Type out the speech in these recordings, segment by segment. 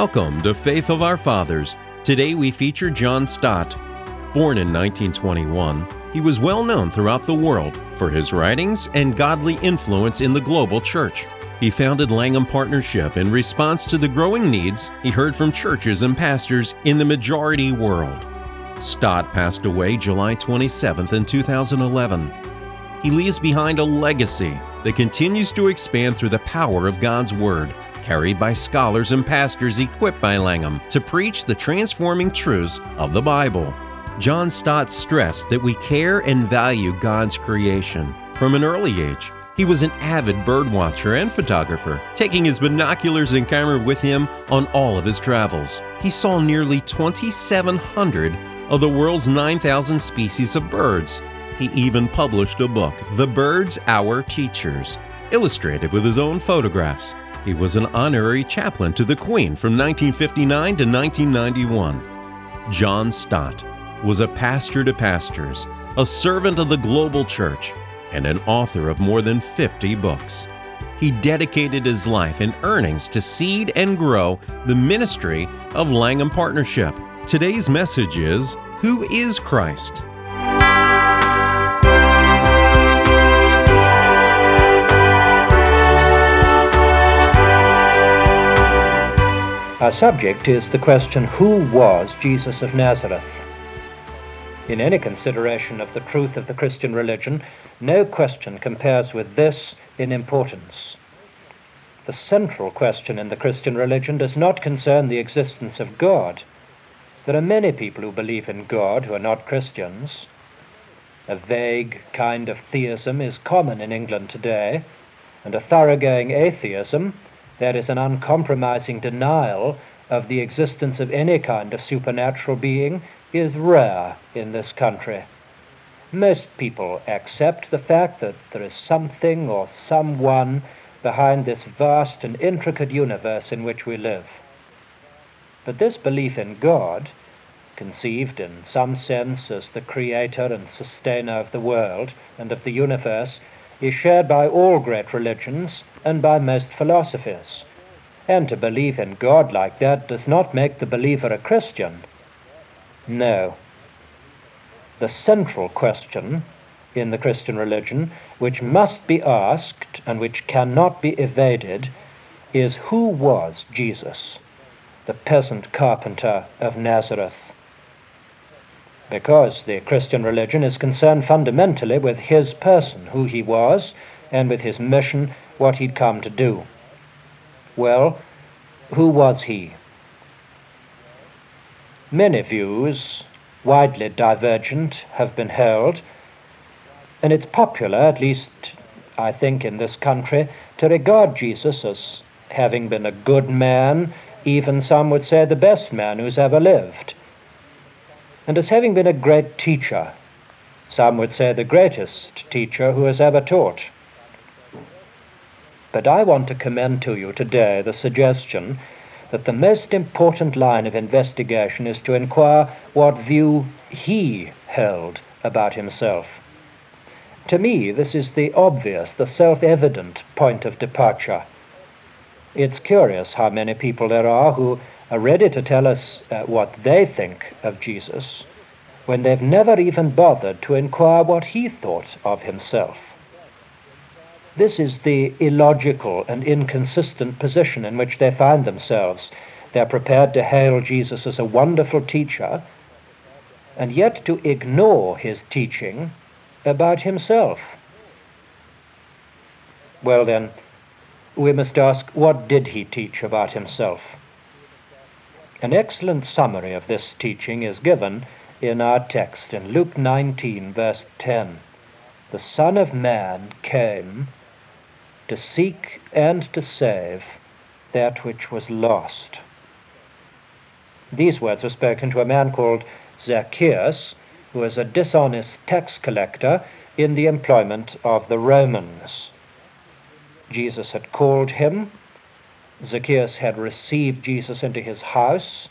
Welcome to Faith of Our Fathers. Today we feature John Stott. Born in 1921, he was well known throughout the world for his writings and godly influence in the global church. He founded Langham Partnership in response to the growing needs he heard from churches and pastors in the majority world. Stott passed away July 27th in 2011. He leaves behind a legacy that continues to expand through the power of God's Word, carried by scholars and pastors equipped by Langham to preach the transforming truths of the Bible. John Stott stressed that we care and value God's creation. From an early age, he was an avid birdwatcher and photographer, taking his binoculars and camera with him on all of his travels. He saw nearly 2,700 of the world's 9,000 species of birds. He even published a book, The Birds Our Teachers, illustrated with his own photographs. He was an honorary chaplain to the Queen from 1959 to 1991. John Stott was a pastor to pastors, a servant of the global church, and an author of more than 50 books. He dedicated his life and earnings to seed and grow the ministry of Langham Partnership. Today's message is Who is Christ? Our subject is the question Who was Jesus of Nazareth? In any consideration of the truth of the Christian religion, no question compares with this in importance. The central question in the Christian religion does not concern the existence of God. There are many people who believe in God who are not Christians. A vague kind of theism is common in England today, and a thoroughgoing atheism there is an uncompromising denial of the existence of any kind of supernatural being is rare in this country. Most people accept the fact that there is something or someone behind this vast and intricate universe in which we live. But this belief in God, conceived in some sense as the creator and sustainer of the world and of the universe, is shared by all great religions and by most philosophers. And to believe in God like that does not make the believer a Christian. No. The central question in the Christian religion, which must be asked and which cannot be evaded, is who was Jesus, the peasant carpenter of Nazareth? Because the Christian religion is concerned fundamentally with his person, who he was, and with his mission what he'd come to do. Well, who was he? Many views, widely divergent, have been held, and it's popular, at least I think in this country, to regard Jesus as having been a good man, even some would say the best man who's ever lived, and as having been a great teacher, some would say the greatest teacher who has ever taught. But I want to commend to you today the suggestion that the most important line of investigation is to inquire what view he held about himself. To me, this is the obvious, the self evident point of departure. It's curious how many people there are who are ready to tell us uh, what they think of Jesus when they've never even bothered to inquire what he thought of himself. This is the illogical and inconsistent position in which they find themselves. They're prepared to hail Jesus as a wonderful teacher, and yet to ignore his teaching about himself. Well, then, we must ask what did he teach about himself? An excellent summary of this teaching is given in our text in Luke 19, verse 10. The Son of Man came to seek and to save that which was lost. These words were spoken to a man called Zacchaeus, who was a dishonest tax collector in the employment of the Romans. Jesus had called him. Zacchaeus had received Jesus into his house.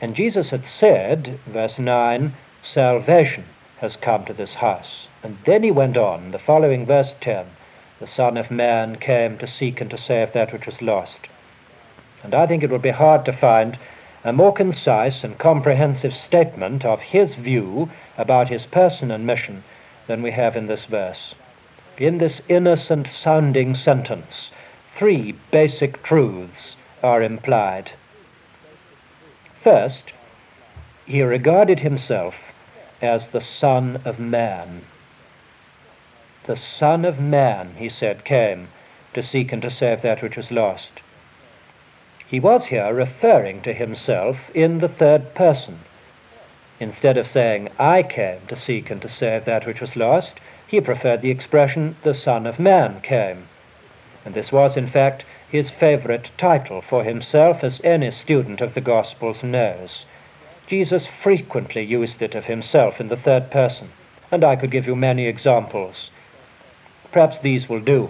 And Jesus had said, verse 9, salvation has come to this house. And then he went on, the following verse 10, the Son of Man came to seek and to save that which was lost. And I think it would be hard to find a more concise and comprehensive statement of his view about his person and mission than we have in this verse. In this innocent sounding sentence, three basic truths are implied. First, he regarded himself as the Son of Man. The Son of Man, he said, came to seek and to save that which was lost. He was here referring to himself in the third person. Instead of saying, I came to seek and to save that which was lost, he preferred the expression, the Son of Man came. And this was, in fact, his favorite title for himself, as any student of the Gospels knows. Jesus frequently used it of himself in the third person, and I could give you many examples. Perhaps these will do.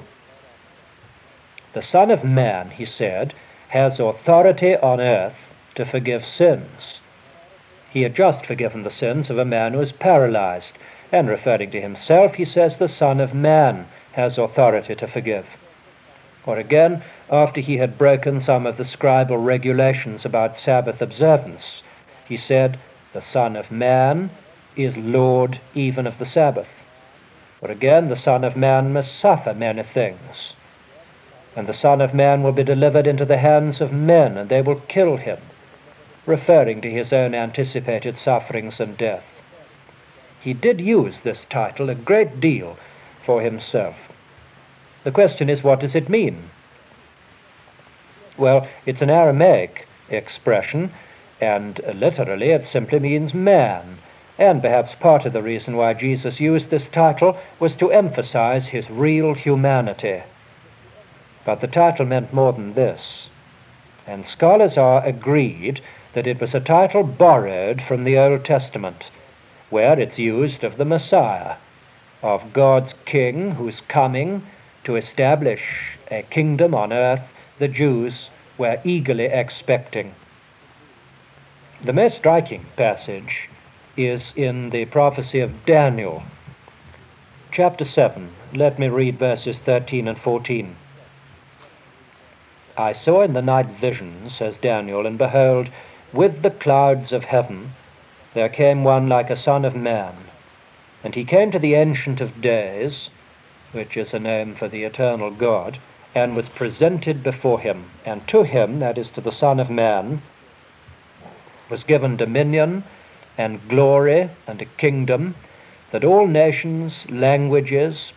The Son of Man, he said, has authority on earth to forgive sins. He had just forgiven the sins of a man who was paralyzed, and referring to himself, he says, The Son of Man has authority to forgive. Or again, after he had broken some of the scribal regulations about Sabbath observance, he said, The Son of Man is Lord even of the Sabbath. Or again, the Son of Man must suffer many things and the Son of Man will be delivered into the hands of men, and they will kill him, referring to his own anticipated sufferings and death. He did use this title a great deal for himself. The question is, what does it mean? Well, it's an Aramaic expression, and literally it simply means man. And perhaps part of the reason why Jesus used this title was to emphasize his real humanity. But the title meant more than this. And scholars are agreed that it was a title borrowed from the Old Testament, where it's used of the Messiah, of God's King who's coming to establish a kingdom on earth the Jews were eagerly expecting. The most striking passage is in the prophecy of Daniel, chapter 7. Let me read verses 13 and 14. I saw in the night visions, says Daniel, and behold, with the clouds of heaven there came one like a son of man. And he came to the Ancient of Days, which is a name for the eternal God, and was presented before him. And to him, that is to the Son of Man, was given dominion and glory and a kingdom, that all nations, languages,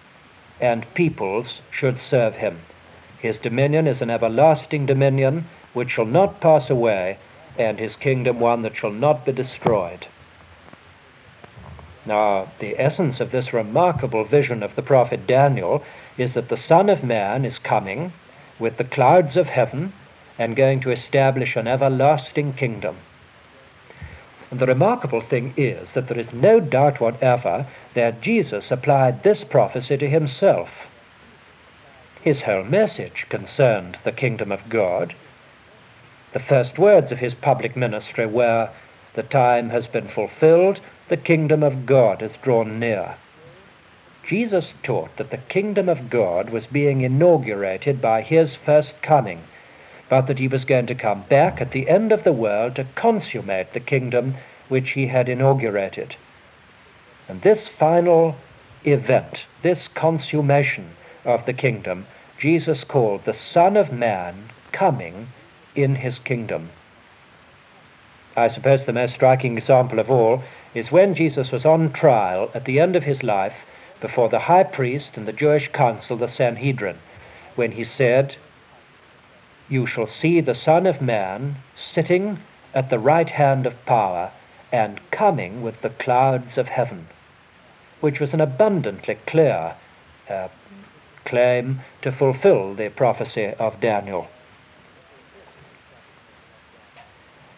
and peoples should serve him. His dominion is an everlasting dominion which shall not pass away, and his kingdom one that shall not be destroyed. Now, the essence of this remarkable vision of the prophet Daniel is that the Son of Man is coming with the clouds of heaven and going to establish an everlasting kingdom. And the remarkable thing is that there is no doubt whatever that Jesus applied this prophecy to himself. His whole message concerned the kingdom of God. The first words of his public ministry were, The time has been fulfilled, the kingdom of God is drawn near. Jesus taught that the kingdom of God was being inaugurated by his first coming, but that he was going to come back at the end of the world to consummate the kingdom which he had inaugurated. And this final event, this consummation of the kingdom, Jesus called the Son of Man coming in his kingdom. I suppose the most striking example of all is when Jesus was on trial at the end of his life before the high priest and the Jewish council, the Sanhedrin, when he said, You shall see the Son of Man sitting at the right hand of power and coming with the clouds of heaven, which was an abundantly clear uh, claim to fulfill the prophecy of Daniel.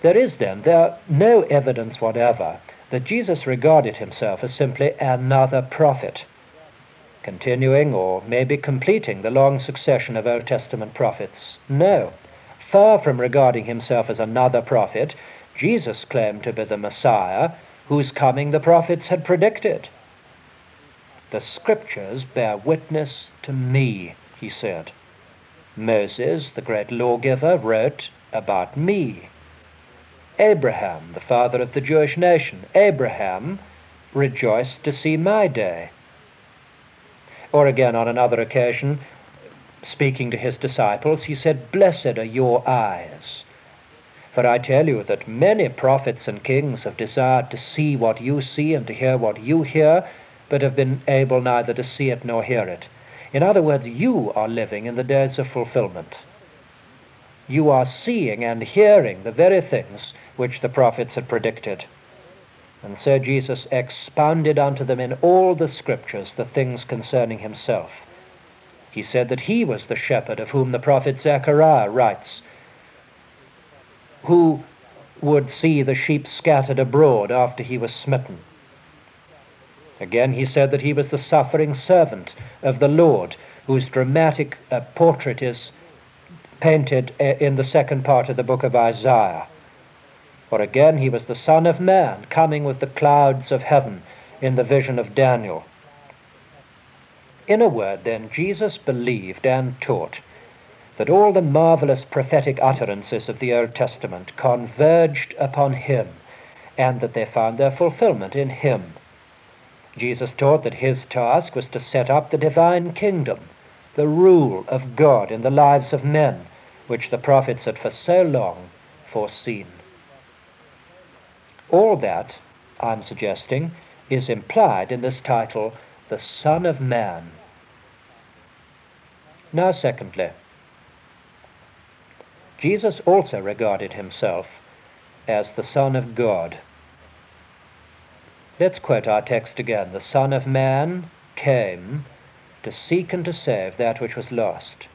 There is then there no evidence whatever that Jesus regarded himself as simply another prophet, continuing or maybe completing the long succession of Old Testament prophets. No. Far from regarding himself as another prophet, Jesus claimed to be the Messiah whose coming the prophets had predicted. The scriptures bear witness to me, he said. Moses, the great lawgiver, wrote about me. Abraham, the father of the Jewish nation, Abraham rejoiced to see my day. Or again, on another occasion, speaking to his disciples, he said, Blessed are your eyes. For I tell you that many prophets and kings have desired to see what you see and to hear what you hear, but have been able neither to see it nor hear it. In other words, you are living in the days of fulfillment. You are seeing and hearing the very things which the prophets had predicted. And so Jesus expounded unto them in all the scriptures the things concerning himself. He said that he was the shepherd of whom the prophet Zechariah writes, who would see the sheep scattered abroad after he was smitten. Again, he said that he was the suffering servant of the Lord, whose dramatic uh, portrait is painted uh, in the second part of the book of Isaiah. Or again, he was the Son of Man, coming with the clouds of heaven in the vision of Daniel. In a word, then, Jesus believed and taught that all the marvelous prophetic utterances of the Old Testament converged upon him, and that they found their fulfillment in him. Jesus taught that his task was to set up the divine kingdom, the rule of God in the lives of men, which the prophets had for so long foreseen. All that, I'm suggesting, is implied in this title, The Son of Man. Now, secondly, Jesus also regarded himself as the Son of God. Let's quote our text again. The Son of Man came to seek and to save that which was lost.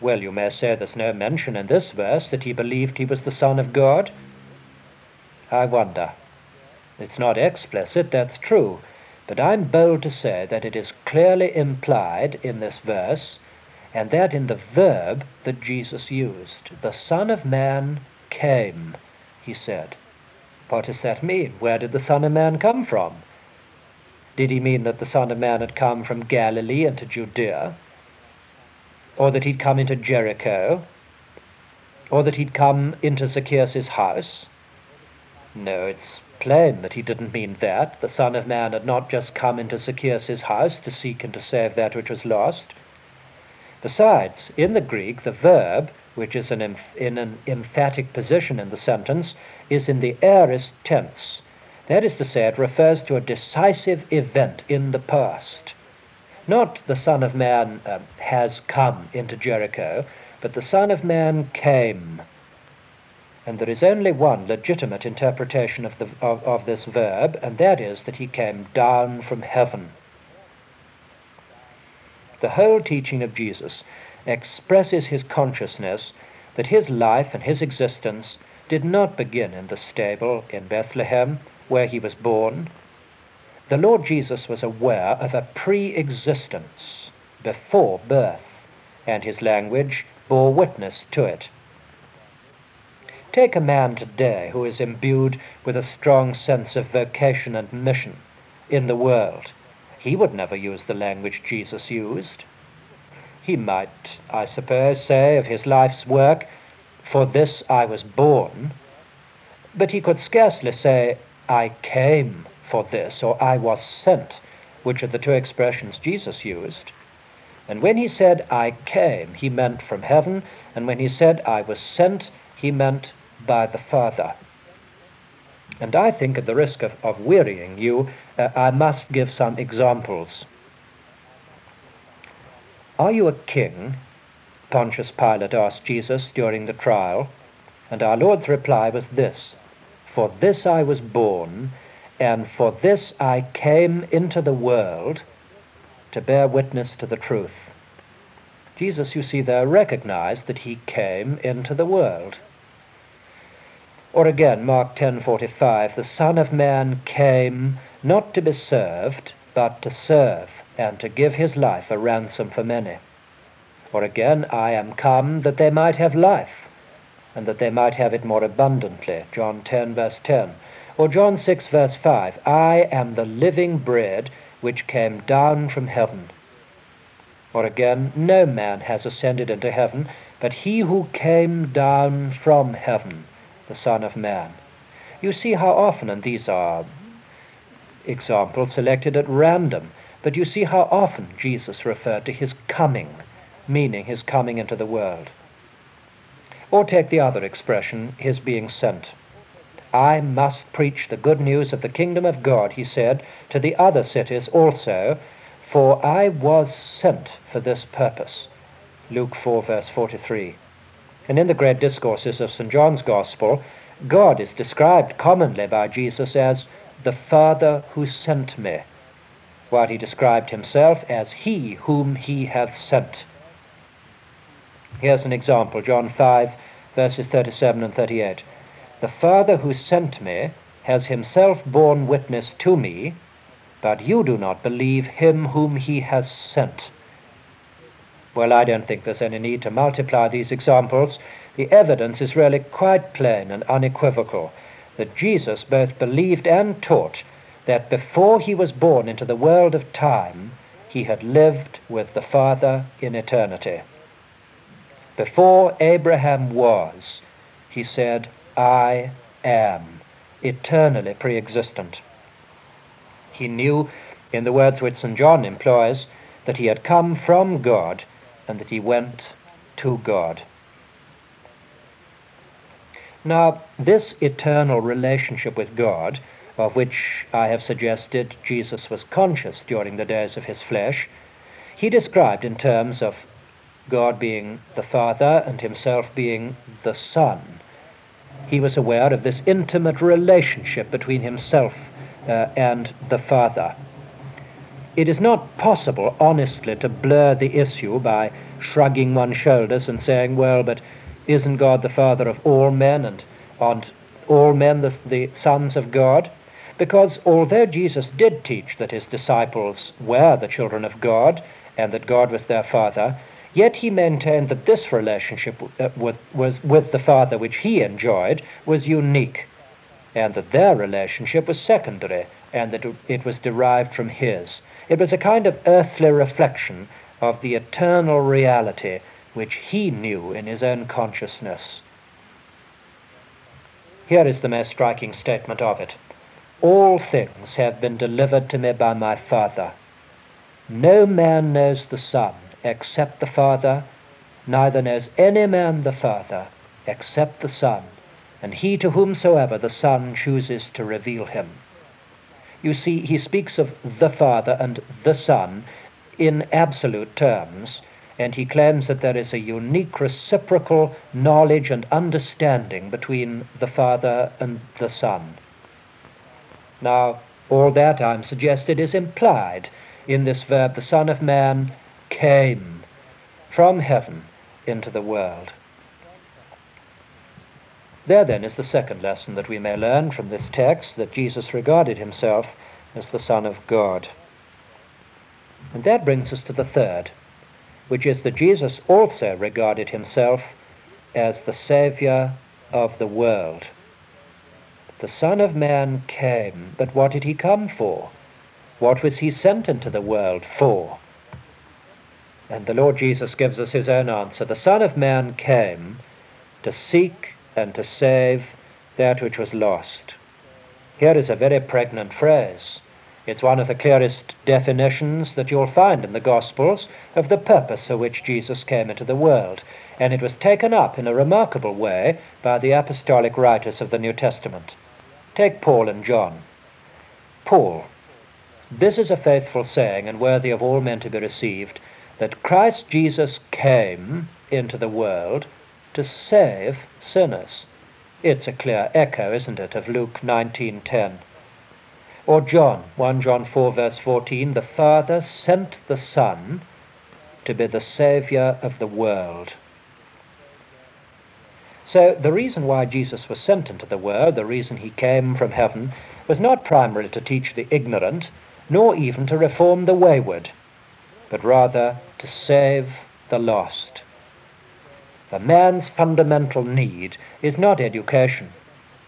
Well, you may say there's no mention in this verse that he believed he was the Son of God. I wonder. It's not explicit, that's true, but I'm bold to say that it is clearly implied in this verse, and that in the verb that Jesus used. The Son of Man came, he said. What does that mean? Where did the Son of Man come from? Did he mean that the Son of Man had come from Galilee into Judea? Or that he'd come into Jericho? Or that he'd come into Zacchaeus' house? No, it's plain that he didn't mean that. The Son of Man had not just come into Zacchaeus' house to seek and to save that which was lost. Besides, in the Greek, the verb, which is an in an emphatic position in the sentence, is in the aorist tense. That is to say, it refers to a decisive event in the past. Not the Son of Man uh, has come into Jericho, but the Son of Man came. And there is only one legitimate interpretation of, the, of, of this verb, and that is that he came down from heaven. The whole teaching of Jesus expresses his consciousness that his life and his existence did not begin in the stable in Bethlehem where he was born. The Lord Jesus was aware of a pre existence before birth, and his language bore witness to it. Take a man today who is imbued with a strong sense of vocation and mission in the world. He would never use the language Jesus used. He might, I suppose, say of his life's work for this I was born, but he could scarcely say, I came for this, or I was sent, which are the two expressions Jesus used. And when he said, I came, he meant from heaven, and when he said, I was sent, he meant by the Father. And I think, at the risk of, of wearying you, uh, I must give some examples. Are you a king Pontius Pilate asked Jesus during the trial, and our Lord's reply was this For this I was born, and for this I came into the world to bear witness to the truth. Jesus, you see there, recognized that he came into the world. Or again, Mark 10:45, the Son of Man came not to be served, but to serve, and to give his life a ransom for many. Or again, I am come that they might have life, and that they might have it more abundantly. John 10, verse 10. Or John 6, verse 5. I am the living bread which came down from heaven. Or again, no man has ascended into heaven, but he who came down from heaven, the Son of Man. You see how often, and these are examples selected at random, but you see how often Jesus referred to his coming, meaning his coming into the world. Or take the other expression, his being sent. I must preach the good news of the kingdom of God, he said, to the other cities also, for I was sent for this purpose. Luke 4, verse 43. And in the great discourses of St. John's Gospel, God is described commonly by Jesus as the Father who sent me, while he described himself as he whom he hath sent. Here's an example John 5, verses 37 and 38. The Father who sent me has himself borne witness to me, but you do not believe him whom he has sent. Well, I don't think there's any need to multiply these examples. The evidence is really quite plain and unequivocal that Jesus both believed and taught that before he was born into the world of time, he had lived with the Father in eternity. Before Abraham was, he said, I am, eternally pre existent. He knew, in the words which St. John employs, that he had come from God and that he went to God. Now, this eternal relationship with God, of which I have suggested Jesus was conscious during the days of his flesh, he described in terms of God being the Father and himself being the Son he was aware of this intimate relationship between himself uh, and the Father. It is not possible, honestly, to blur the issue by shrugging one's shoulders and saying, well, but isn't God the Father of all men and aren't all men the, the sons of God? Because although Jesus did teach that his disciples were the children of God and that God was their Father, Yet he maintained that this relationship uh, with, was, with the Father which he enjoyed was unique, and that their relationship was secondary, and that it was derived from his. It was a kind of earthly reflection of the eternal reality which he knew in his own consciousness. Here is the most striking statement of it. All things have been delivered to me by my Father. No man knows the Son except the Father, neither knows any man the Father except the Son, and he to whomsoever the Son chooses to reveal him. You see, he speaks of the Father and the Son in absolute terms, and he claims that there is a unique reciprocal knowledge and understanding between the Father and the Son. Now, all that I'm suggested is implied in this verb, the Son of Man came from heaven into the world. There then is the second lesson that we may learn from this text that Jesus regarded himself as the Son of God. And that brings us to the third, which is that Jesus also regarded himself as the Saviour of the world. The Son of Man came, but what did he come for? What was he sent into the world for? And the Lord Jesus gives us his own answer. The Son of Man came to seek and to save that which was lost. Here is a very pregnant phrase. It's one of the clearest definitions that you'll find in the Gospels of the purpose for which Jesus came into the world, and it was taken up in a remarkable way by the apostolic writers of the New Testament. Take Paul and John. Paul, this is a faithful saying and worthy of all men to be received that Christ Jesus came into the world to save sinners. It's a clear echo, isn't it, of Luke 19:10. Or John, 1 John 4 verse 14, the Father sent the Son to be the Savior of the world. So the reason why Jesus was sent into the world, the reason he came from heaven, was not primarily to teach the ignorant, nor even to reform the wayward but rather to save the lost. The man's fundamental need is not education,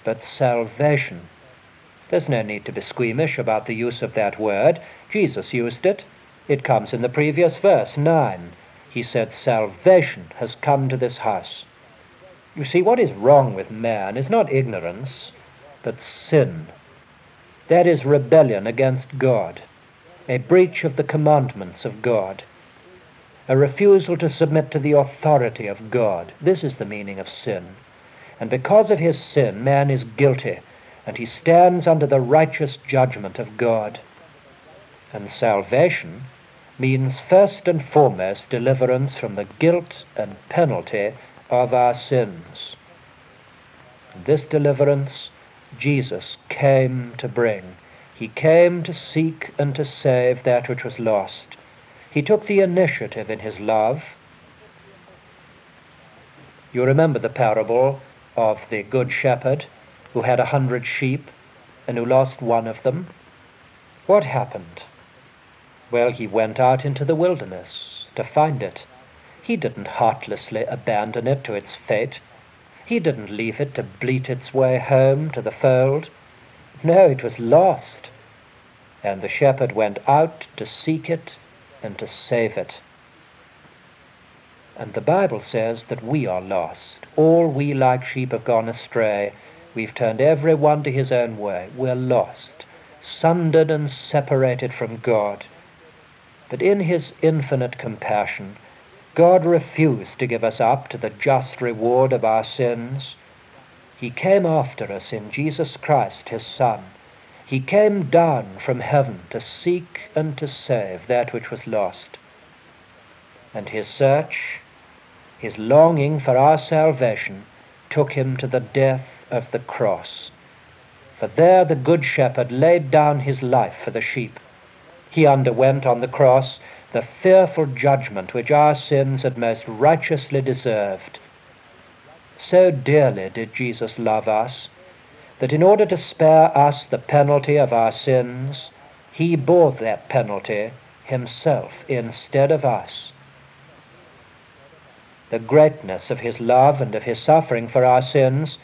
but salvation. There's no need to be squeamish about the use of that word. Jesus used it. It comes in the previous verse, 9. he said, Salvation has come to this house. You see, what is wrong with man is not ignorance, but sin. That is rebellion against God, a breach of the commandments of God, a refusal to submit to the authority of God. This is the meaning of sin. And because of his sin, man is guilty, and he stands under the righteous judgment of God. And salvation means first and foremost deliverance from the guilt and penalty of our sins. This deliverance Jesus came to bring. He came to seek and to save that which was lost. He took the initiative in his love. You remember the parable of the good shepherd who had a hundred sheep and who lost one of them. What happened? Well, he went out into the wilderness to find it. He didn't heartlessly abandon it to its fate. He didn't leave it to bleat its way home to the fold. No, it was lost. And the shepherd went out to seek it and to save it. And the Bible says that we are lost. All we like sheep have gone astray. We've turned every one to his own way. We're lost, sundered and separated from God. But in his infinite compassion, God refused to give us up to the just reward of our sins. He came after us in Jesus Christ, his Son. He came down from heaven to seek and to save that which was lost. And his search, his longing for our salvation, took him to the death of the cross. For there the Good Shepherd laid down his life for the sheep. He underwent on the cross the fearful judgment which our sins had most righteously deserved. So dearly did Jesus love us that in order to spare us the penalty of our sins, he bore that penalty himself instead of us. The greatness of his love and of his suffering for our sins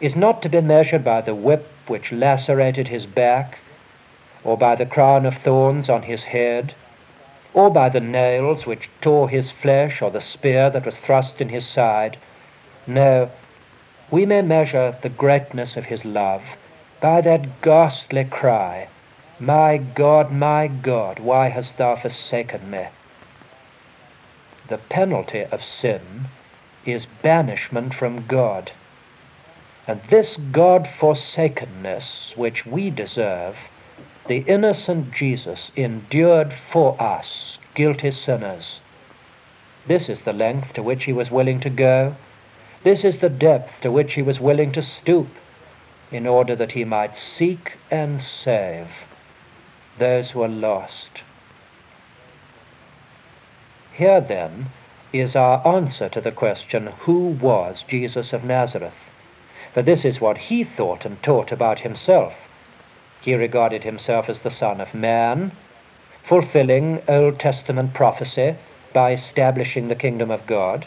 is not to be measured by the whip which lacerated his back, or by the crown of thorns on his head, or by the nails which tore his flesh, or the spear that was thrust in his side. No, we may measure the greatness of his love by that ghastly cry, My God, my God, why hast thou forsaken me? The penalty of sin is banishment from God. And this God forsakenness which we deserve the innocent Jesus endured for us, guilty sinners. This is the length to which he was willing to go. This is the depth to which he was willing to stoop in order that he might seek and save those who are lost. Here then is our answer to the question, Who was Jesus of Nazareth? For this is what he thought and taught about himself. He regarded himself as the Son of Man, fulfilling Old Testament prophecy by establishing the kingdom of God.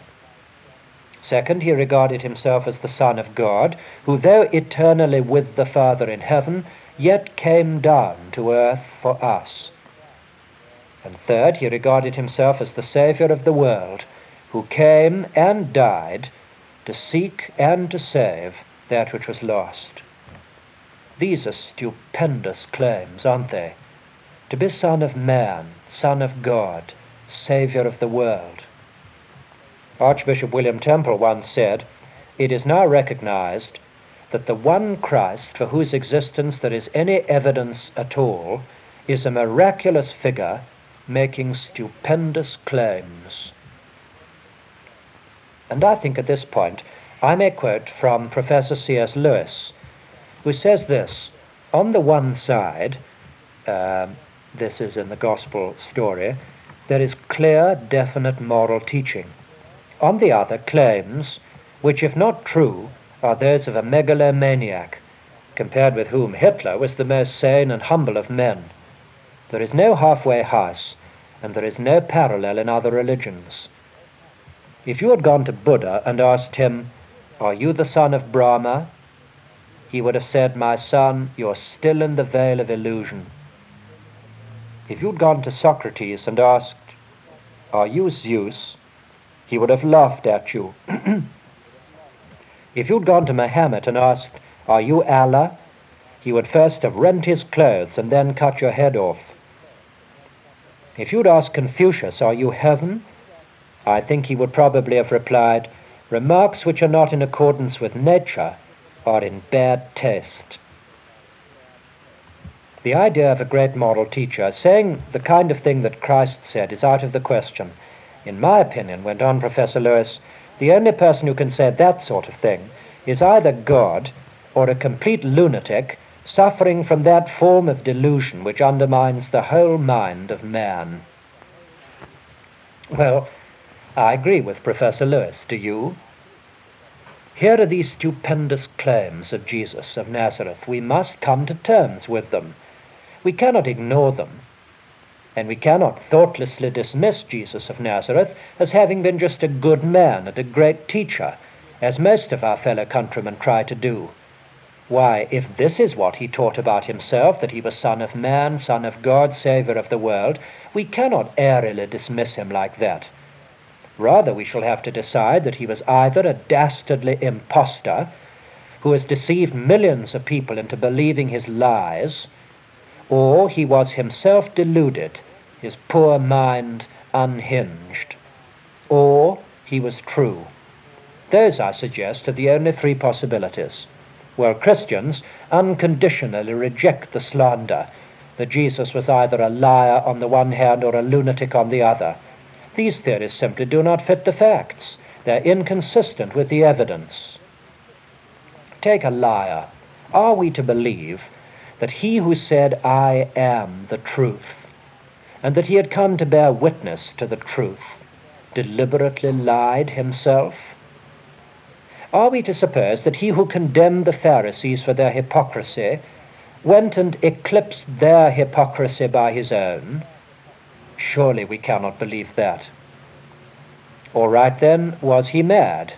Second, he regarded himself as the Son of God, who, though eternally with the Father in heaven, yet came down to earth for us. And third, he regarded himself as the Saviour of the world, who came and died to seek and to save that which was lost. These are stupendous claims, aren't they? To be Son of Man, Son of God, Saviour of the world. Archbishop William Temple once said, It is now recognized that the one Christ for whose existence there is any evidence at all is a miraculous figure making stupendous claims. And I think at this point I may quote from Professor C.S. Lewis, who says this On the one side, uh, this is in the gospel story, there is clear, definite moral teaching. On the other, claims, which, if not true, are those of a megalomaniac, compared with whom Hitler was the most sane and humble of men. There is no halfway house, and there is no parallel in other religions. If you had gone to Buddha and asked him, Are you the son of Brahma? he would have said, My son, you're still in the veil of illusion. If you'd gone to Socrates and asked, Are you Zeus? He would have laughed at you. if you'd gone to Muhammad and asked, Are you Allah? he would first have rent his clothes and then cut your head off. If you'd asked Confucius, Are you heaven? I think he would probably have replied, Remarks which are not in accordance with nature are in bad taste. The idea of a great moral teacher saying the kind of thing that Christ said is out of the question. In my opinion, went on Professor Lewis, the only person who can say that sort of thing is either God or a complete lunatic suffering from that form of delusion which undermines the whole mind of man. Well, I agree with Professor Lewis. Do you? Here are these stupendous claims of Jesus of Nazareth. We must come to terms with them. We cannot ignore them. And we cannot thoughtlessly dismiss Jesus of Nazareth as having been just a good man and a great teacher, as most of our fellow countrymen try to do. Why, if this is what he taught about himself, that he was Son of Man, Son of God, Saviour of the world, we cannot airily dismiss him like that. Rather, we shall have to decide that he was either a dastardly impostor who has deceived millions of people into believing his lies, or he was himself deluded, his poor mind unhinged, or he was true. Those, I suggest, are the only three possibilities where Christians unconditionally reject the slander that Jesus was either a liar on the one hand or a lunatic on the other. These theories simply do not fit the facts. They're inconsistent with the evidence. Take a liar. Are we to believe that he who said, I am the truth, and that he had come to bear witness to the truth, deliberately lied himself? Are we to suppose that he who condemned the Pharisees for their hypocrisy went and eclipsed their hypocrisy by his own? Surely we cannot believe that. All right then, was he mad?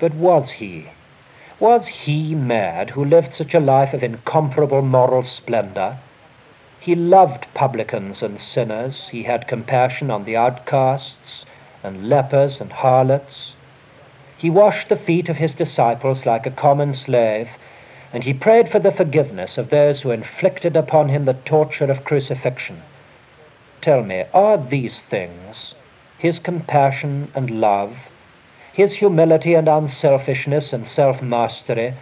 But was he? Was he mad who lived such a life of incomparable moral splendor? He loved publicans and sinners. He had compassion on the outcasts and lepers and harlots. He washed the feet of his disciples like a common slave, and he prayed for the forgiveness of those who inflicted upon him the torture of crucifixion. Tell me, are these things, his compassion and love, his humility and unselfishness and self mastery,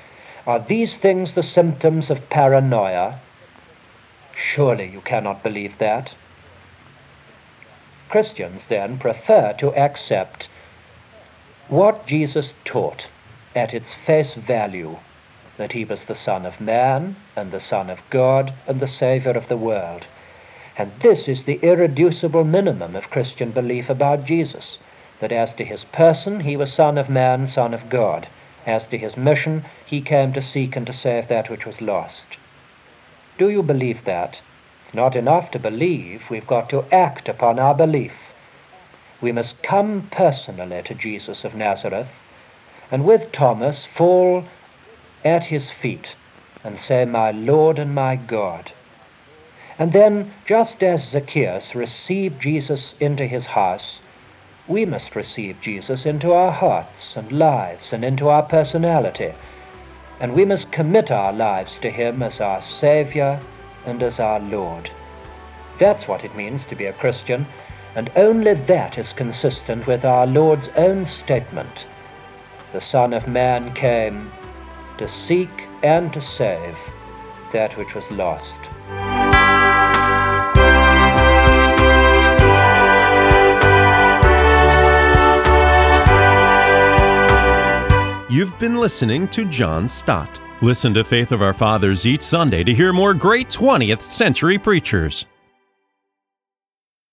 are these things the symptoms of paranoia? Surely you cannot believe that. Christians, then, prefer to accept what Jesus taught at its face value that he was the Son of Man and the Son of God and the Saviour of the world. And this is the irreducible minimum of Christian belief about Jesus that as to his person, he was Son of Man, Son of God. As to his mission, he came to seek and to save that which was lost. Do you believe that? It's not enough to believe, we've got to act upon our belief we must come personally to Jesus of Nazareth and with Thomas fall at his feet and say, My Lord and my God. And then, just as Zacchaeus received Jesus into his house, we must receive Jesus into our hearts and lives and into our personality. And we must commit our lives to him as our Savior and as our Lord. That's what it means to be a Christian and only that is consistent with our Lord's own statement. The Son of Man came to seek and to save that which was lost. You've been listening to John Stott. Listen to Faith of Our Fathers each Sunday to hear more great 20th century preachers.